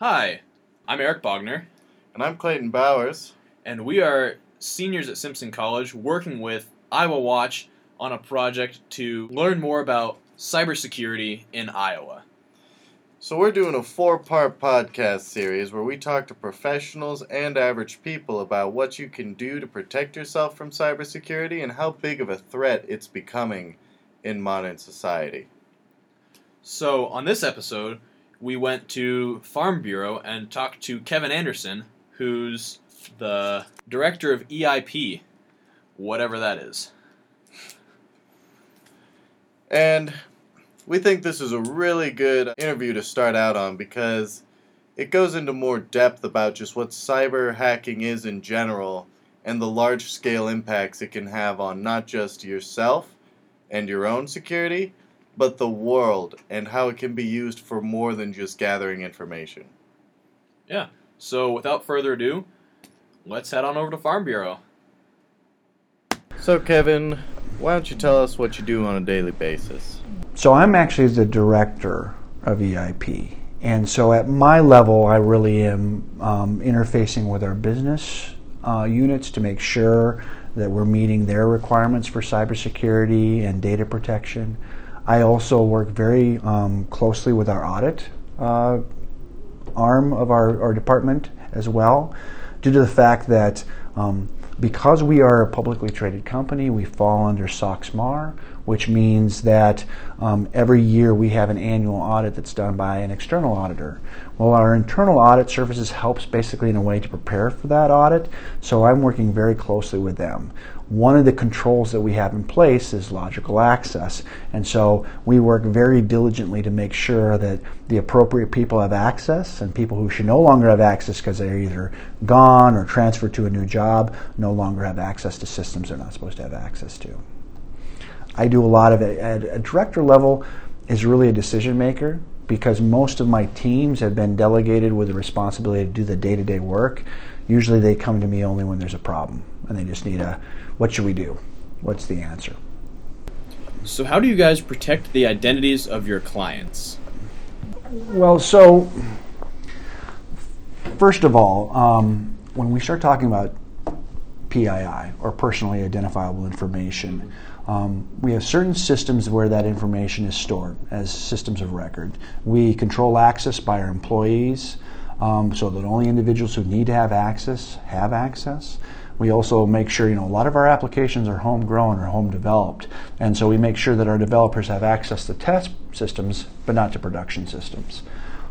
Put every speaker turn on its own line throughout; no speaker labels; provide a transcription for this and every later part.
Hi, I'm Erich Bogner,
And I'm Clayton Bowers.
and we are seniors at Simpson College working with IowaWatch on a project to learn more about cybersecurity in Iowa.
So, we're doing a four part podcast series where we talk to professionals and average people about what you can do to protect yourself from cybersecurity and how big of a threat it's becoming in modern society.
So, on this episode, we went to Farm Bureau and talked to Kevin Anderson, who's the director of EIP, whatever that is.
And we think this is a really good interview to start out on because it goes into more depth about just what cyber hacking is in general and the large scale impacts it can have on not just yourself and your own security, but the world and how it can be used for more than just gathering information. Yeah.
So, without further ado, let's head on over to Farm Bureau.
So, Kevin, why don't you tell us what you do on a daily basis?
So I'm actually the director of EIP. And so at my level, I really am um, interfacing with our business uh, units to make sure that we're meeting their requirements for cybersecurity and data protection. I also work very um, closely with our audit uh, arm of our, our department as well, due to the fact that um, because we are a publicly traded company, we fall under SOX-MAR, which means that um, every year we have an annual audit that's done by an external auditor. Well, our internal audit services helps basically in a way to prepare for that audit, so I'm working very closely with them. One of the controls that we have in place is logical access, and so we work very diligently to make sure that the appropriate people have access, and people who should no longer have access because they're either gone or transferred to a new job no longer have access to systems they're not supposed to have access to. I do a lot of it at a director level is really a decision maker because most of my teams have been delegated with the responsibility to do the day-to-day work. Usually they come to me only when there's a problem and they just need a what should we do? What's the answer?
So, how do you guys protect the identities of your clients?
Well, so first of all, um, when we start talking about PII or personally identifiable information, um, we have certain systems where that information is stored as systems of record. We control access by our employees um, so that only individuals who need to have access have access. We also make sure, you know, a lot of our applications are homegrown or home developed, and so we make sure that our developers have access to test systems, but not to production systems.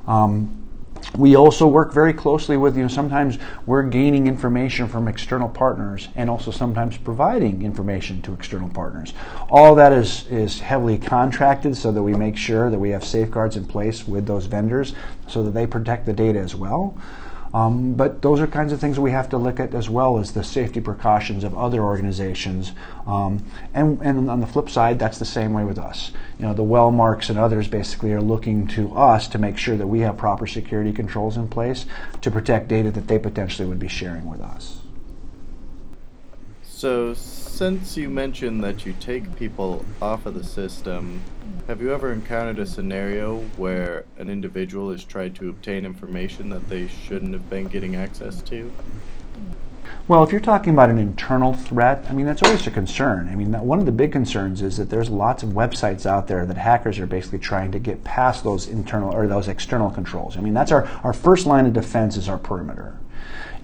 Um, we also work very closely with you know sometimes we're gaining information from external partners and also sometimes providing information to external partners. All that is is heavily contracted so that we make sure that we have safeguards in place with those vendors so that they protect the data as well um, but those are kinds of things we have to look at as well as the safety precautions of other organizations. Um, and, and on the flip side, that's the same way with us. You know, the Wellmarks and others basically are looking to us to make sure that we have proper security controls in place to protect data that they potentially would be sharing with us.
So, since you mentioned that you take people off of the system, have you ever encountered a scenario where an individual has tried to obtain information that they shouldn't have been getting access to?
Well, if you're talking about an internal threat, I mean, that's always a concern. I mean, one of the big concerns is that there's lots of websites out there that hackers are basically trying to get past those internal or those external controls. I mean, that's our, our first line of defense is our perimeter.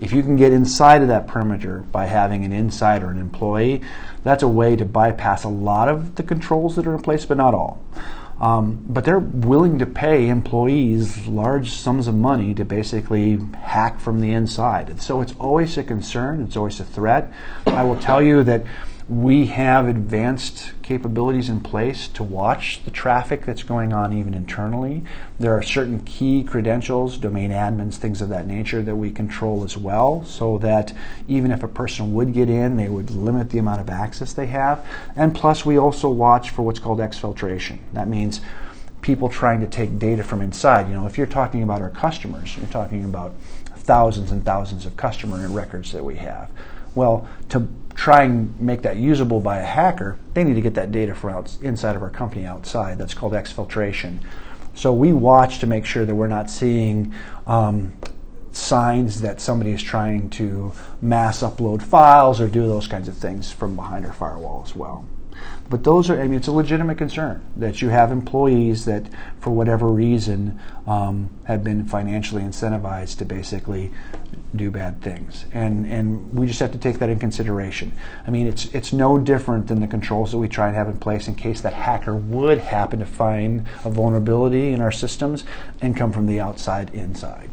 If you can get inside of that perimeter by having an insider, or an employee, that's a way to bypass a lot of the controls that are in place, but not all. Um, but they're willing to pay employees large sums of money to basically hack from the inside. And so it's always a concern, it's always a threat. I will tell you that we have advanced capabilities in place to watch the traffic that's going on even internally. There are certain key credentials, domain admins, things of that nature that we control as well, so that even if a person would get in, they would limit the amount of access they have. And plus, we also watch for what's called exfiltration. That means people trying to take data from inside. You know, if you're talking about our customers, you're talking about thousands and thousands of customer records that we have. Well, to try and make that usable by a hacker, they need to get that data from out, inside of our company outside. That's called exfiltration. So we watch to make sure that we're not seeing um, signs that somebody is trying to mass upload files or do those kinds of things from behind our firewall as well. But those are, I mean, it's a legitimate concern that you have employees that, for whatever reason, um, have been financially incentivized to basically do bad things, and and we just have to take that in consideration. I mean, it's it's no different than the controls that we try and have in place in case that hacker would happen to find a vulnerability in our systems and come from the outside inside.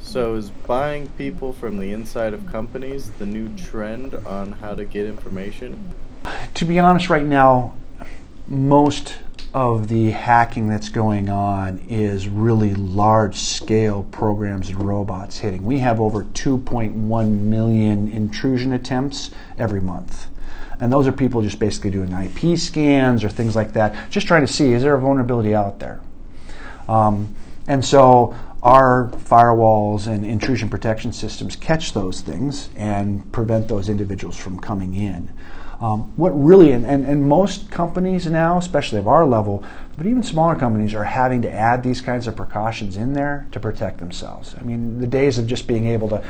So is buying people from the inside of companies the new trend on how to get information?
To be honest, right now, most of the hacking that's going on is really large scale programs and robots hitting. We have over 2.1 million intrusion attempts every month. And those are people just basically doing IP scans or things like that, just trying to see is there a vulnerability out there. Um, and so our firewalls and intrusion protection systems catch those things and prevent those individuals from coming in. Um, what really, and, and, and most companies now, especially of our level, but even smaller companies are having to add these kinds of precautions in there to protect themselves. I mean, the days of just being able to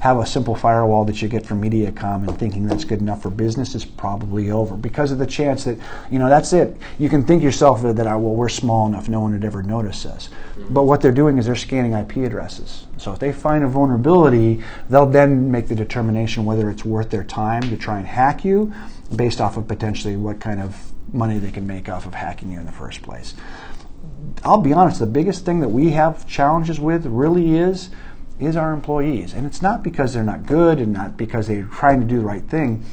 have a simple firewall that you get from MediaCom and thinking that's good enough for business is probably over because of the chance that, you know, that's it. You can think yourself that, oh, well, we're small enough, no one would ever notice us. Mm-hmm. But what they're doing is they're scanning IP addresses. So if they find a vulnerability, they'll then make the determination whether it's worth their time to try and hack you based off of potentially what kind of money they can make off of hacking you in the first place. I'll be honest, the biggest thing that we have challenges with really is is our employees. And it's not because they're not good and not because they're trying to do the right thing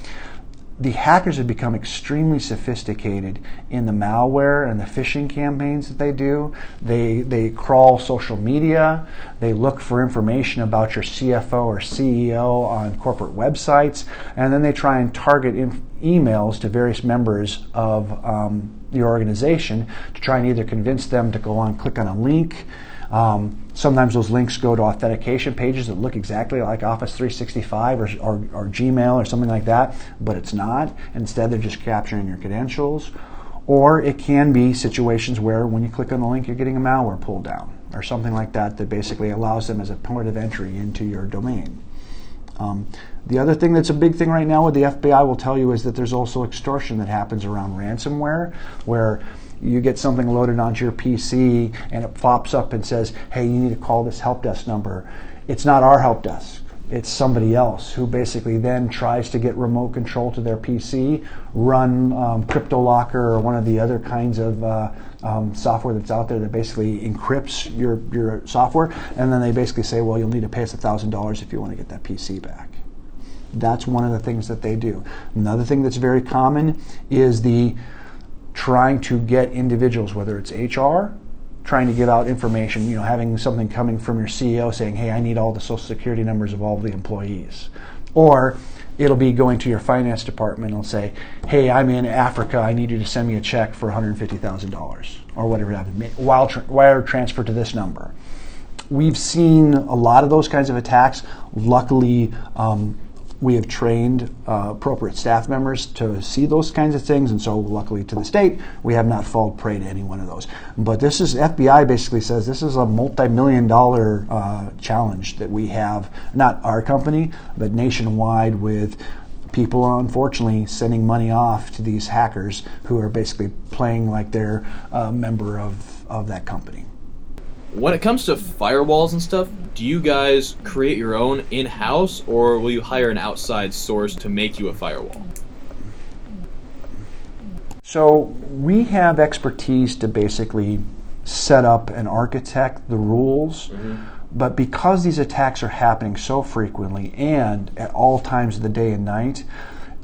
the hackers have become extremely sophisticated in the malware and the phishing campaigns that they do. They, they crawl social media. They look for information about your CFO or CEO on corporate websites. And then they try and target in, emails to various members of um, the organization to try and either convince them to go on, click on a link, um, sometimes those links go to authentication pages that look exactly like Office 365 or, or, or, Gmail or something like that, but it's not. Instead, they're just capturing your credentials. Or it can be situations where when you click on the link, you're getting a malware pulled down or something like that that basically allows them as a point of entry into your domain. Um, the other thing that's a big thing right now with the FBI will tell you is that there's also extortion that happens around ransomware, where you get something loaded onto your PC and it pops up and says, hey, you need to call this help desk number. It's not our help desk. It's somebody else who basically then tries to get remote control to their PC, run um, CryptoLocker or one of the other kinds of uh, um, software that's out there that basically encrypts your, your software, and then they basically say, well, you'll need to pay us $1,000 if you want to get that PC back. That's one of the things that they do. Another thing that's very common is the trying to get individuals, whether it's HR, trying to give out information, you know, having something coming from your CEO saying, hey, I need all the social security numbers of all the employees. Or it'll be going to your finance department and say, hey, I'm in Africa, I need you to send me a check for $150,000 or whatever it happens, wire transfer to this number. We've seen a lot of those kinds of attacks. Luckily, um, we have trained uh, appropriate staff members to see those kinds of things, and so luckily to the state, we have not fallen prey to any one of those. But this is FBI basically says this is a multi-million dollar uh, challenge that we have, not our company, but nationwide with people unfortunately sending money off to these hackers who are basically playing like they're a member of, of that company.
When it comes to firewalls and stuff, do you guys create your own in house or will you hire an outside source to make you a firewall?
So we have expertise to basically set up and architect the rules. Mm-hmm. But because these attacks are happening so frequently and at all times of the day and night,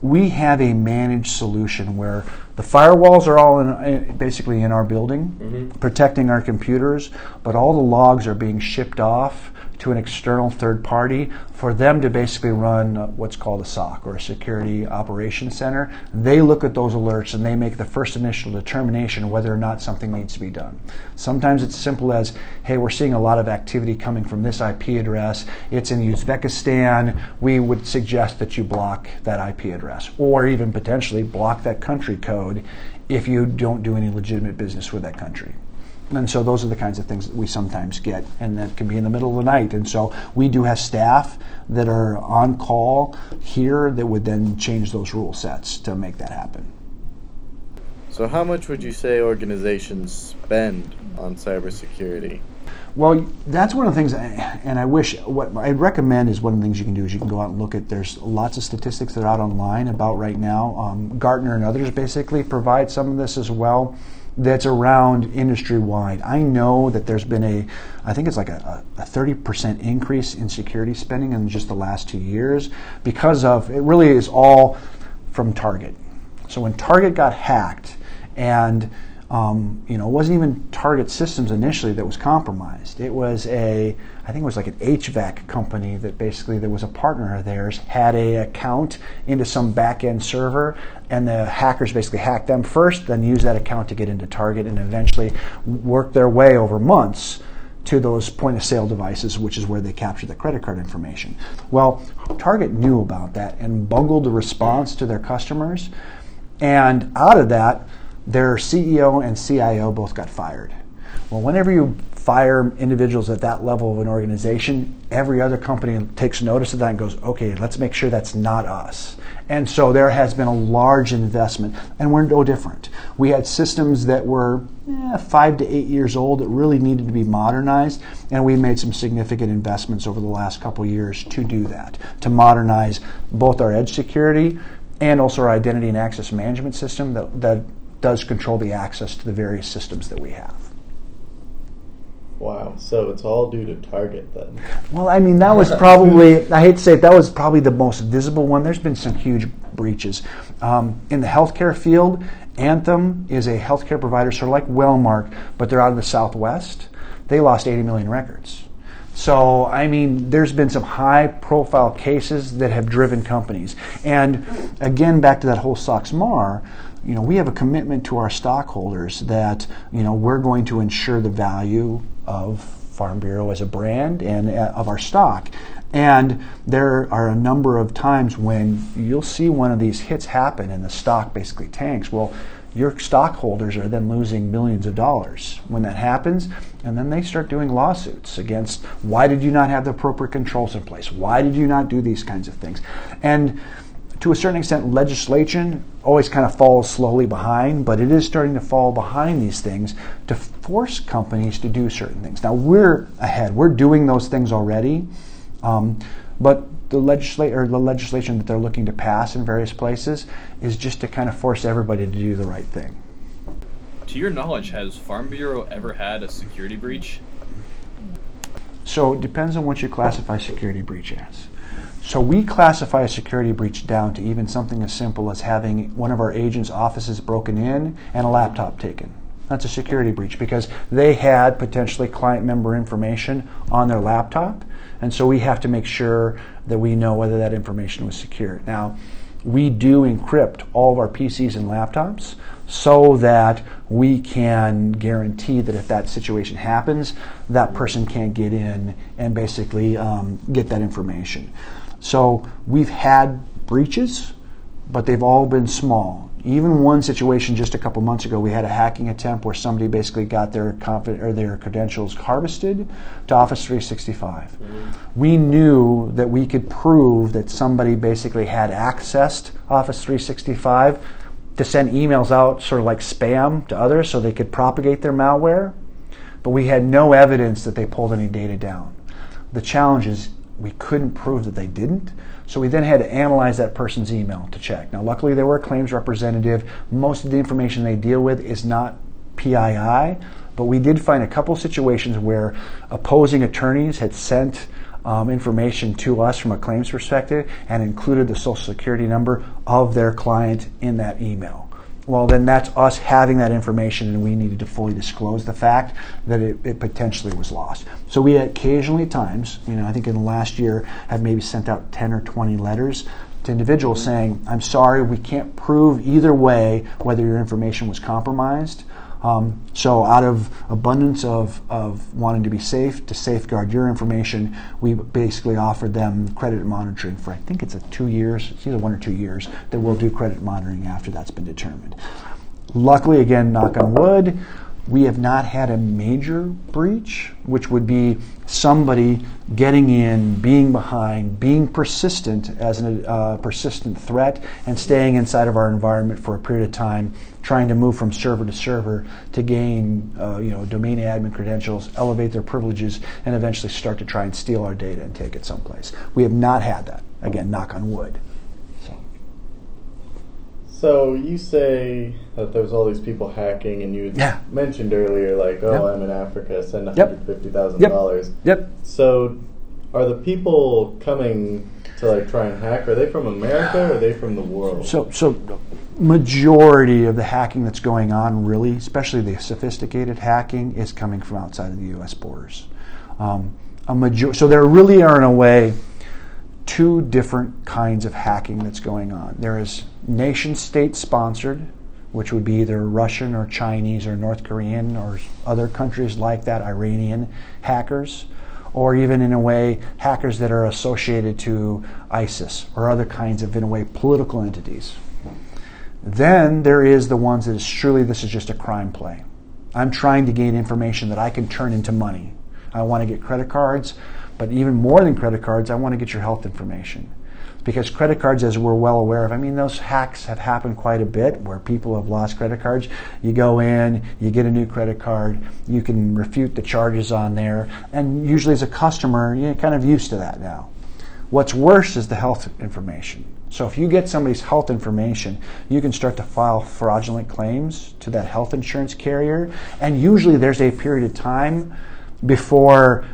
we have a managed solution where the firewalls are all in, basically in our building, mm-hmm. protecting our computers, but all the logs are being shipped off to an external third party for them to basically run uh, what's called a SOC or a Security Operations Center. They look at those alerts and they make the first initial determination whether or not something needs to be done. Sometimes it's simple as, hey, we're seeing a lot of activity coming from this IP address. It's in Uzbekistan. We would suggest that you block that IP address or even potentially block that country code if you don't do any legitimate business with that country. And so those are the kinds of things that we sometimes get, and that can be in the middle of the night. And so we do have staff that are on call here that would then change those rule sets to make that happen.
So, how much would you say organizations spend on cybersecurity?
Well, that's one of the things, and I wish what I'd recommend is one of the things you can do is you can go out and look at. There's lots of statistics that are out online about right now. Um, Gartner and others basically provide some of this as well. That's around industry wide. I know that there's been a, I think it's like a, a 30% increase in security spending in just the last two years because of it. Really is all from Target. So when Target got hacked, and um, you know, it wasn't even Target Systems initially that was compromised. It was a, I think it was like an HVAC company that basically there was a partner of theirs had a account into some back end server, and the hackers basically hacked them first, then used that account to get into Target, and eventually worked their way over months to those point of sale devices, which is where they capture the credit card information. Well, Target knew about that and bungled the response to their customers, and out of that their CEO and CIO both got fired. Well, whenever you fire individuals at that level of an organization, every other company takes notice of that and goes, okay, let's make sure that's not us. And so there has been a large investment, and we're no different. We had systems that were eh, five to eight years old that really needed to be modernized, and we made some significant investments over the last couple years to do that, to modernize both our edge security and also our identity and access management system that, that does control the access to the various systems that we have.
Wow, so it's all due to Target then.
Well, I mean, that was probably, I hate to say it, that was probably the most visible one. There's been some huge breaches. Um, in the healthcare field, Anthem is a healthcare provider, sort of like Wellmark, but they're out of the Southwest. They lost 80 million records. So, I mean, there's been some high profile cases that have driven companies. And again, back to that whole SOX-MAR, you know, we have a commitment to our stockholders that, you know, we're going to ensure the value of Farm Bureau as a brand and uh, of our stock. And there are a number of times when you'll see one of these hits happen and the stock basically tanks. Well, your stockholders are then losing millions of dollars when that happens. And then they start doing lawsuits against why did you not have the appropriate controls in place? Why did you not do these kinds of things? And to a certain extent, legislation always kind of falls slowly behind, but it is starting to fall behind these things to force companies to do certain things. Now we're ahead; we're doing those things already, um, but the legislate or the legislation that they're looking to pass in various places is just to kind of force everybody to do the right thing.
To your knowledge, has Farm Bureau ever had a security breach?
So it depends on what you classify security breach as. So we classify a security breach down to even something as simple as having one of our agents' offices broken in and a laptop taken. That's a security breach because they had potentially client member information on their laptop, and so we have to make sure that we know whether that information was secure. Now, we do encrypt all of our PCs and laptops so that we can guarantee that if that situation happens, that person can't get in and basically um, get that information. So we've had breaches, but they've all been small. Even one situation just a couple months ago, we had a hacking attempt where somebody basically got their or their credentials harvested to Office 365. Mm-hmm. We knew that we could prove that somebody basically had accessed Office 365 to send emails out, sort of like spam, to others, so they could propagate their malware. But we had no evidence that they pulled any data down. The challenge is we couldn't prove that they didn't. So we then had to analyze that person's email to check. Now, luckily, they were a claims representative. Most of the information they deal with is not PII, but we did find a couple situations where opposing attorneys had sent um, information to us from a claims perspective and included the social security number of their client in that email well, then that's us having that information, and we needed to fully disclose the fact that it, it, potentially was lost. So we occasionally times, you know, I think in the last year, have maybe sent out 10 or 20 letters to individuals saying, I'm sorry, we can't prove either way whether your information was compromised um, so, out of abundance of, of wanting to be safe to safeguard your information, we basically offered them credit monitoring for I think it's a two years, it's either one or two years that we'll do credit monitoring after that's been determined. Luckily, again, knock on wood, we have not had a major breach, which would be somebody getting in, being behind, being persistent as a uh, persistent threat, and staying inside of our environment for a period of time, trying to move from server to server to gain, uh, you know, domain admin credentials, elevate their privileges, and eventually start to try and steal our data and take it someplace. We have not had that. Again, knock on wood.
So you say that there's all these people hacking, and you
Yeah.
mentioned earlier, like, oh,
Yep.
I'm in Africa, send
Yep.
$150,000.
Yep.
So, are the people coming to like try and hack? Are they from America or are they from the world?
So, so majority of the hacking that's going on, really, especially the sophisticated hacking, is coming from outside of the U.S. borders. Um, a major- so there really are, in a way, two different kinds of hacking that's going on. There is nation state sponsored, which would be either Russian or Chinese or North Korean or other countries like that, Iranian hackers, or even in a way hackers that are associated to ISIS or other kinds of, in a way, political entities. Then there is the ones that is truly this is just a crime play. I'm trying to gain information that I can turn into money. I want to get credit cards, but even more than credit cards, I want to get your health information. Because credit cards, as we're well aware of, I mean, those hacks have happened quite a bit where people have lost credit cards. You go in, you get a new credit card, you can refute the charges on there, and usually as a customer, you're kind of used to that now. What's worse is the health information. So if you get somebody's health information, you can start to file fraudulent claims to that health insurance carrier, and usually there's a period of time before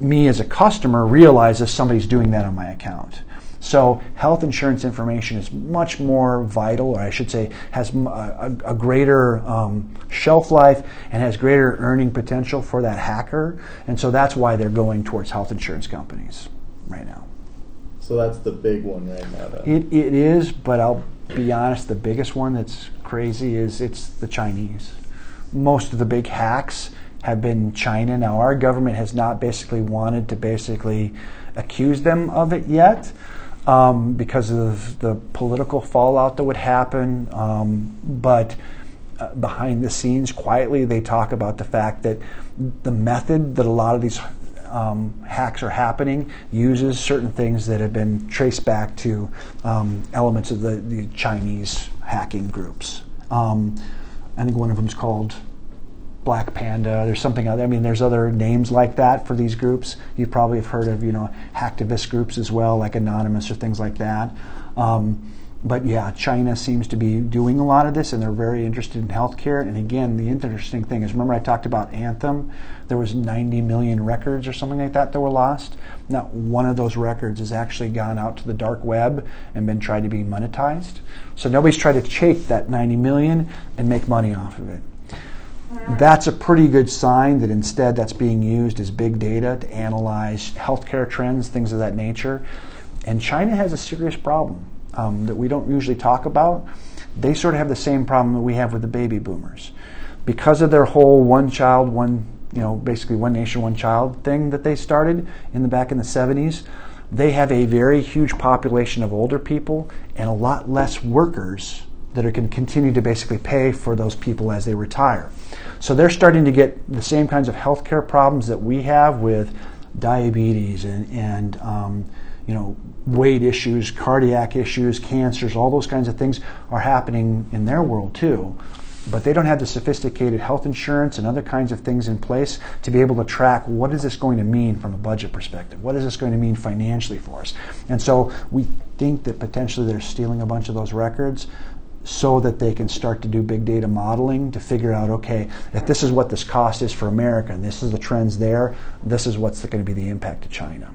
me as a customer realizes somebody's doing that on my account. So health insurance information is much more vital, or I should say, has a, a greater um, shelf life and has greater earning potential for that hacker. And so that's why they're going towards health insurance companies right now.
So that's the big one right now. Then.
It, it is, but I'll be honest, the biggest one that's crazy is it's the Chinese. Most of the big hacks have been China. Now, our government has not basically wanted to basically accuse them of it yet um, because of the political fallout that would happen. Um, but uh, behind the scenes, quietly, they talk about the fact that the method that a lot of these um, hacks are happening uses certain things that have been traced back to um, elements of the, the, Chinese hacking groups. Um, I think one of them is called Black Panda. There's something other. I mean, there's other names like that for these groups. You probably have heard of, you know, hacktivist groups as well, like Anonymous or things like that. Um, but yeah, China seems to be doing a lot of this, and they're very interested in healthcare. And again, the interesting thing is, remember I talked about Anthem? There was 90 million records or something like that that were lost. Not one of those records has actually gone out to the dark web and been tried to be monetized. So nobody's tried to take that 90 million and make money off of it. That's a pretty good sign that instead that's being used as big data to analyze healthcare trends, things of that nature. And China has a serious problem um, that we don't usually talk about. They sort of have the same problem that we have with the baby boomers. Because of their whole one child, one, you know, basically one nation, one child thing that they started in the back in the 70s, they have a very huge population of older people and a lot less workers that are going to continue to basically pay for those people as they retire. So they're starting to get the same kinds of healthcare problems that we have with diabetes and, and um, you know, weight issues, cardiac issues, cancers, all those kinds of things are happening in their world too. But they don't have the sophisticated health insurance and other kinds of things in place to be able to track what is this going to mean from a budget perspective? What is this going to mean financially for us? And so we think that potentially they're stealing a bunch of those records so that they can start to do big data modeling to figure out okay if this is what this cost is for america and this is the trends there this is what's going to be the impact to china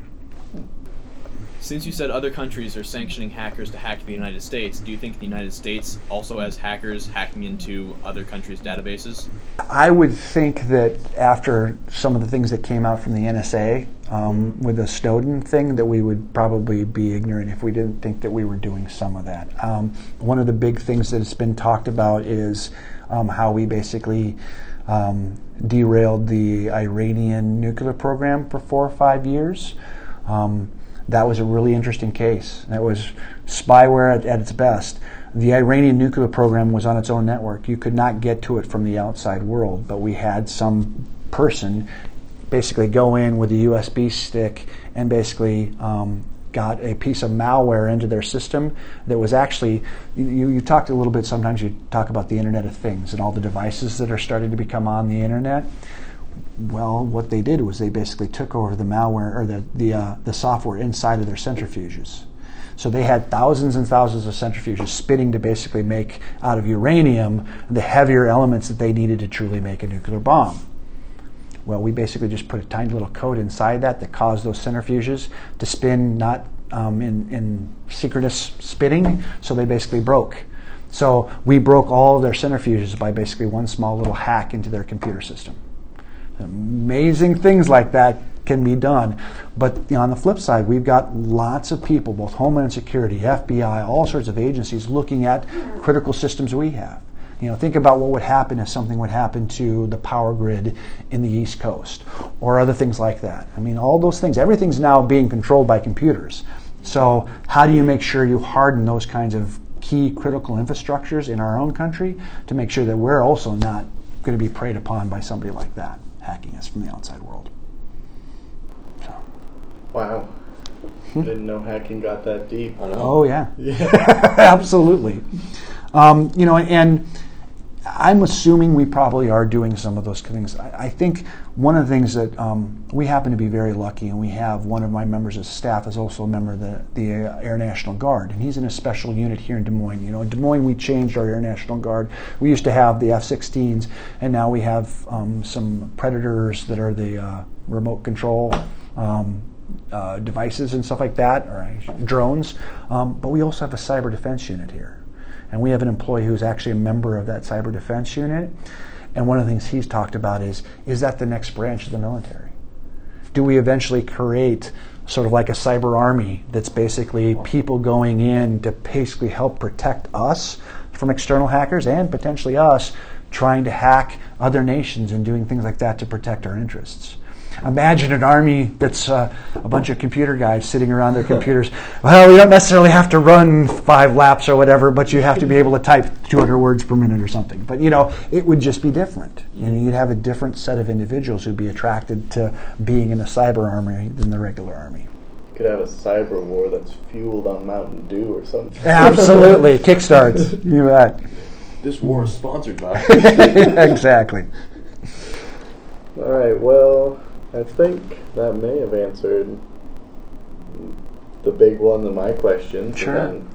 since you said other countries are sanctioning hackers to hack the United States, do you think the United States also has hackers hacking into other countries' databases?
I would think that after some of the things that came out from the NSA um, with the Snowden thing, that we would probably be ignorant if we didn't think that we were doing some of that. Um, one of the big things that has been talked about is um, how we basically um, derailed the Iranian nuclear program for four or five years. Um, That was a really interesting case. That was spyware at, at its best. The Iranian nuclear program was on its own network. You could not get to it from the outside world, but we had some person basically go in with a USB stick and basically um, got a piece of malware into their system that was actually you, you talked a little bit sometimes you talk about the internet of things and all the devices that are starting to become on the internet. Well what they did was they basically took over the malware or the the, uh, the software inside of their centrifuges. So they had thousands and thousands of centrifuges spinning to basically make out of uranium the heavier elements that they needed to truly make a nuclear bomb well, we basically just put a tiny little code inside that that caused those centrifuges to spin not um, in, in synchronous spinning, so they basically broke. So we broke all their centrifuges by basically one small little hack into their computer system. Amazing things like that can be done. But on the flip side, we've got lots of people, both Homeland Security, FBI, all sorts of agencies looking at critical systems we have. You know, think about what would happen if something would happen to the power grid in the East Coast or other things like that. I mean, all those things, everything's now being controlled by computers. So, how do you make sure you harden those kinds of key critical infrastructures in our own country to make sure that we're also not going to be preyed upon by somebody like that hacking us from the outside world?
So. Wow. I didn't know hacking got that deep.
Oh, yeah. Yeah. Absolutely. Um, you know, and I'm assuming we probably are doing some of those things. I, think one of the things that um, we happen to be very lucky, and we have one of my members of staff is also a member of the, the Air National Guard, and he's in a special unit here in Des Moines. You know, in Des Moines, we changed our Air National Guard. We used to have the F 16s, and now we have um, some Predators that are the uh, remote control. Um, uh, devices and stuff like that, or drones, um, but we also have a cyber defense unit here and we have an employee who's actually a member of that cyber defense unit. And one of the things he's talked about is is that the next branch of the military? Do we eventually create sort of like a cyber army that's basically people going in to basically help protect us from external hackers and potentially us trying to hack other nations and doing things like that to protect our interests? Imagine an army that's uh, a bunch of computer guys sitting around their computers. Well, you don't necessarily have to run five laps or whatever, but you have to be able to type 200 words per minute or something. But you know, it would just be different. You know, you'd have a different set of individuals who'd be attracted to being in a cyber army than the regular army.
You could have a cyber war that's fueled on Mountain Dew or something.
Absolutely, kickstarts. You bet.
This war is sponsored by.
exactly.
All right. Well, I think that may have answered the big one of my questions.
Sure. Then,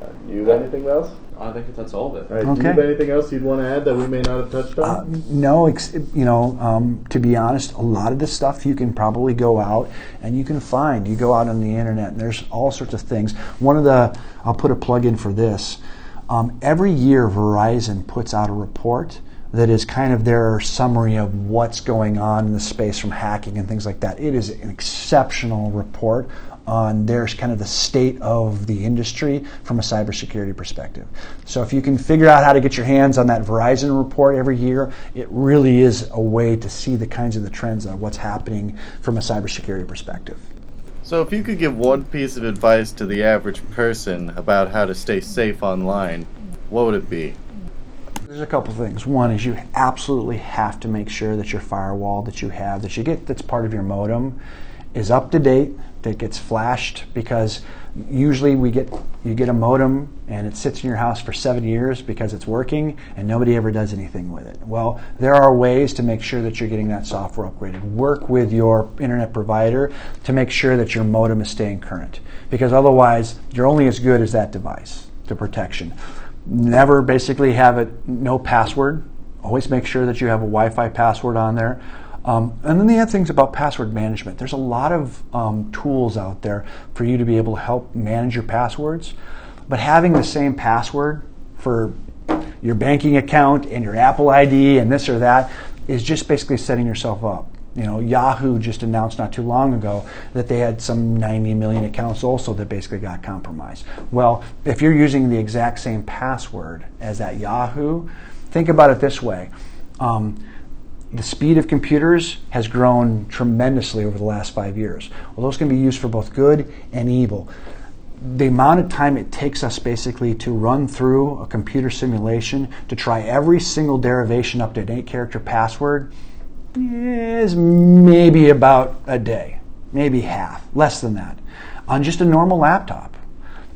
uh, you got anything else?
I think that's all of
it. All right. Okay. Do you have anything else you'd want to add that we may not have touched on? Uh,
no. Ex- you know, um, to be honest, a lot of this stuff you can probably go out and you can find. You go out on the internet and there's all sorts of things. One of the, I'll put a plug in for this. Um, every year, Verizon puts out a report that is kind of their summary of what's going on in the space from hacking and things like that. It is an exceptional report on there's kind of the state of the industry from a cybersecurity perspective. So if you can figure out how to get your hands on that Verizon report every year, it really is a way to see the kinds of the trends of what's happening from a cybersecurity perspective.
So if you could give one piece of advice to the average person about how to stay safe online, what would it be?
There's a couple things. One is you absolutely have to make sure that your firewall that you have, that you get that's part of your modem, is up to date, that gets flashed because usually we get you get a modem and it sits in your house for seven years because it's working and nobody ever does anything with it. Well, there are ways to make sure that you're getting that software upgraded. Work with your internet provider to make sure that your modem is staying current because otherwise you're only as good as that device, the protection never basically have it no password. Always make sure that you have a Wi-Fi password on there. Um, and then the other things about password management. There's a lot of um, tools out there for you to be able to help manage your passwords. But having the same password for your banking account and your Apple ID and this or that is just basically setting yourself up. You know, Yahoo just announced not too long ago that they had some 90 million accounts also that basically got compromised. Well, if you're using the exact same password as that Yahoo, think about it this way. Um, the speed of computers has grown tremendously over the last five years. Well, those can be used for both good and evil. The amount of time it takes us basically to run through a computer simulation to try every single derivation up to an eight character password is maybe about a day, maybe half, less than that, on just a normal laptop.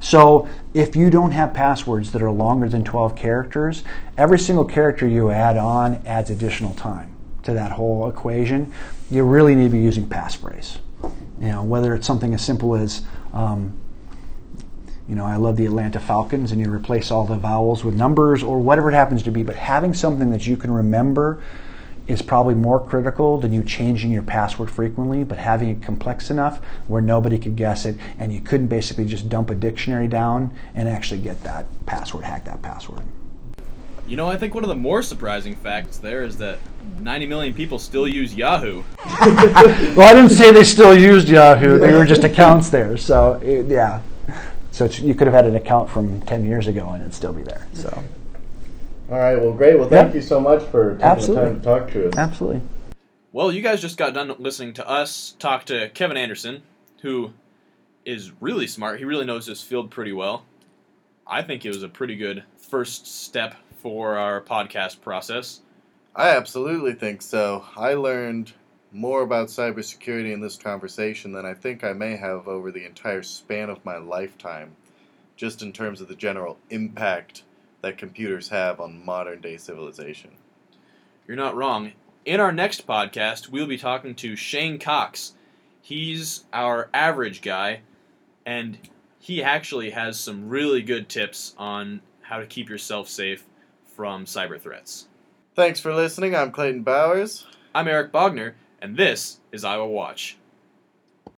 So if you don't have passwords that are longer than 12 characters, every single character you add on adds additional time to that whole equation, you really need to be using passphrase. You know, whether it's something as simple as, um, you know, I love the Atlanta Falcons, and you replace all the vowels with numbers or whatever it happens to be, but having something that you can remember is probably more critical than you changing your password frequently, but having it complex enough where nobody could guess it and you couldn't basically just dump a dictionary down and actually get that password, hack that password.
You know, I think one of the more surprising facts there is that 90 million people still use Yahoo.
well, I didn't say they still used Yahoo. They were just accounts there. So, it, yeah. So you could have had an account from 10 years ago and it'd still be there. So.
All right. Well, great. Well, thank
Yeah.
you so much for taking
Absolutely.
the time to talk to us.
Absolutely.
Well, you guys just got done listening to us talk to Kevin Anderson, who is really smart. He really knows this field pretty well. I think it was a pretty good first step for our podcast process.
I absolutely think so. I learned more about cybersecurity in this conversation than I think I may have over the entire span of my lifetime, just in terms of the general impact that computers have on modern day civilization.
You're not wrong. In our next podcast, we'll be talking to Shane Cox. He's our average guy, and he actually has some really good tips on how to keep yourself safe from cyber threats.
Thanks for listening. I'm Clayton Bowers.
I'm Erich Bogner, and this is IowaWatch.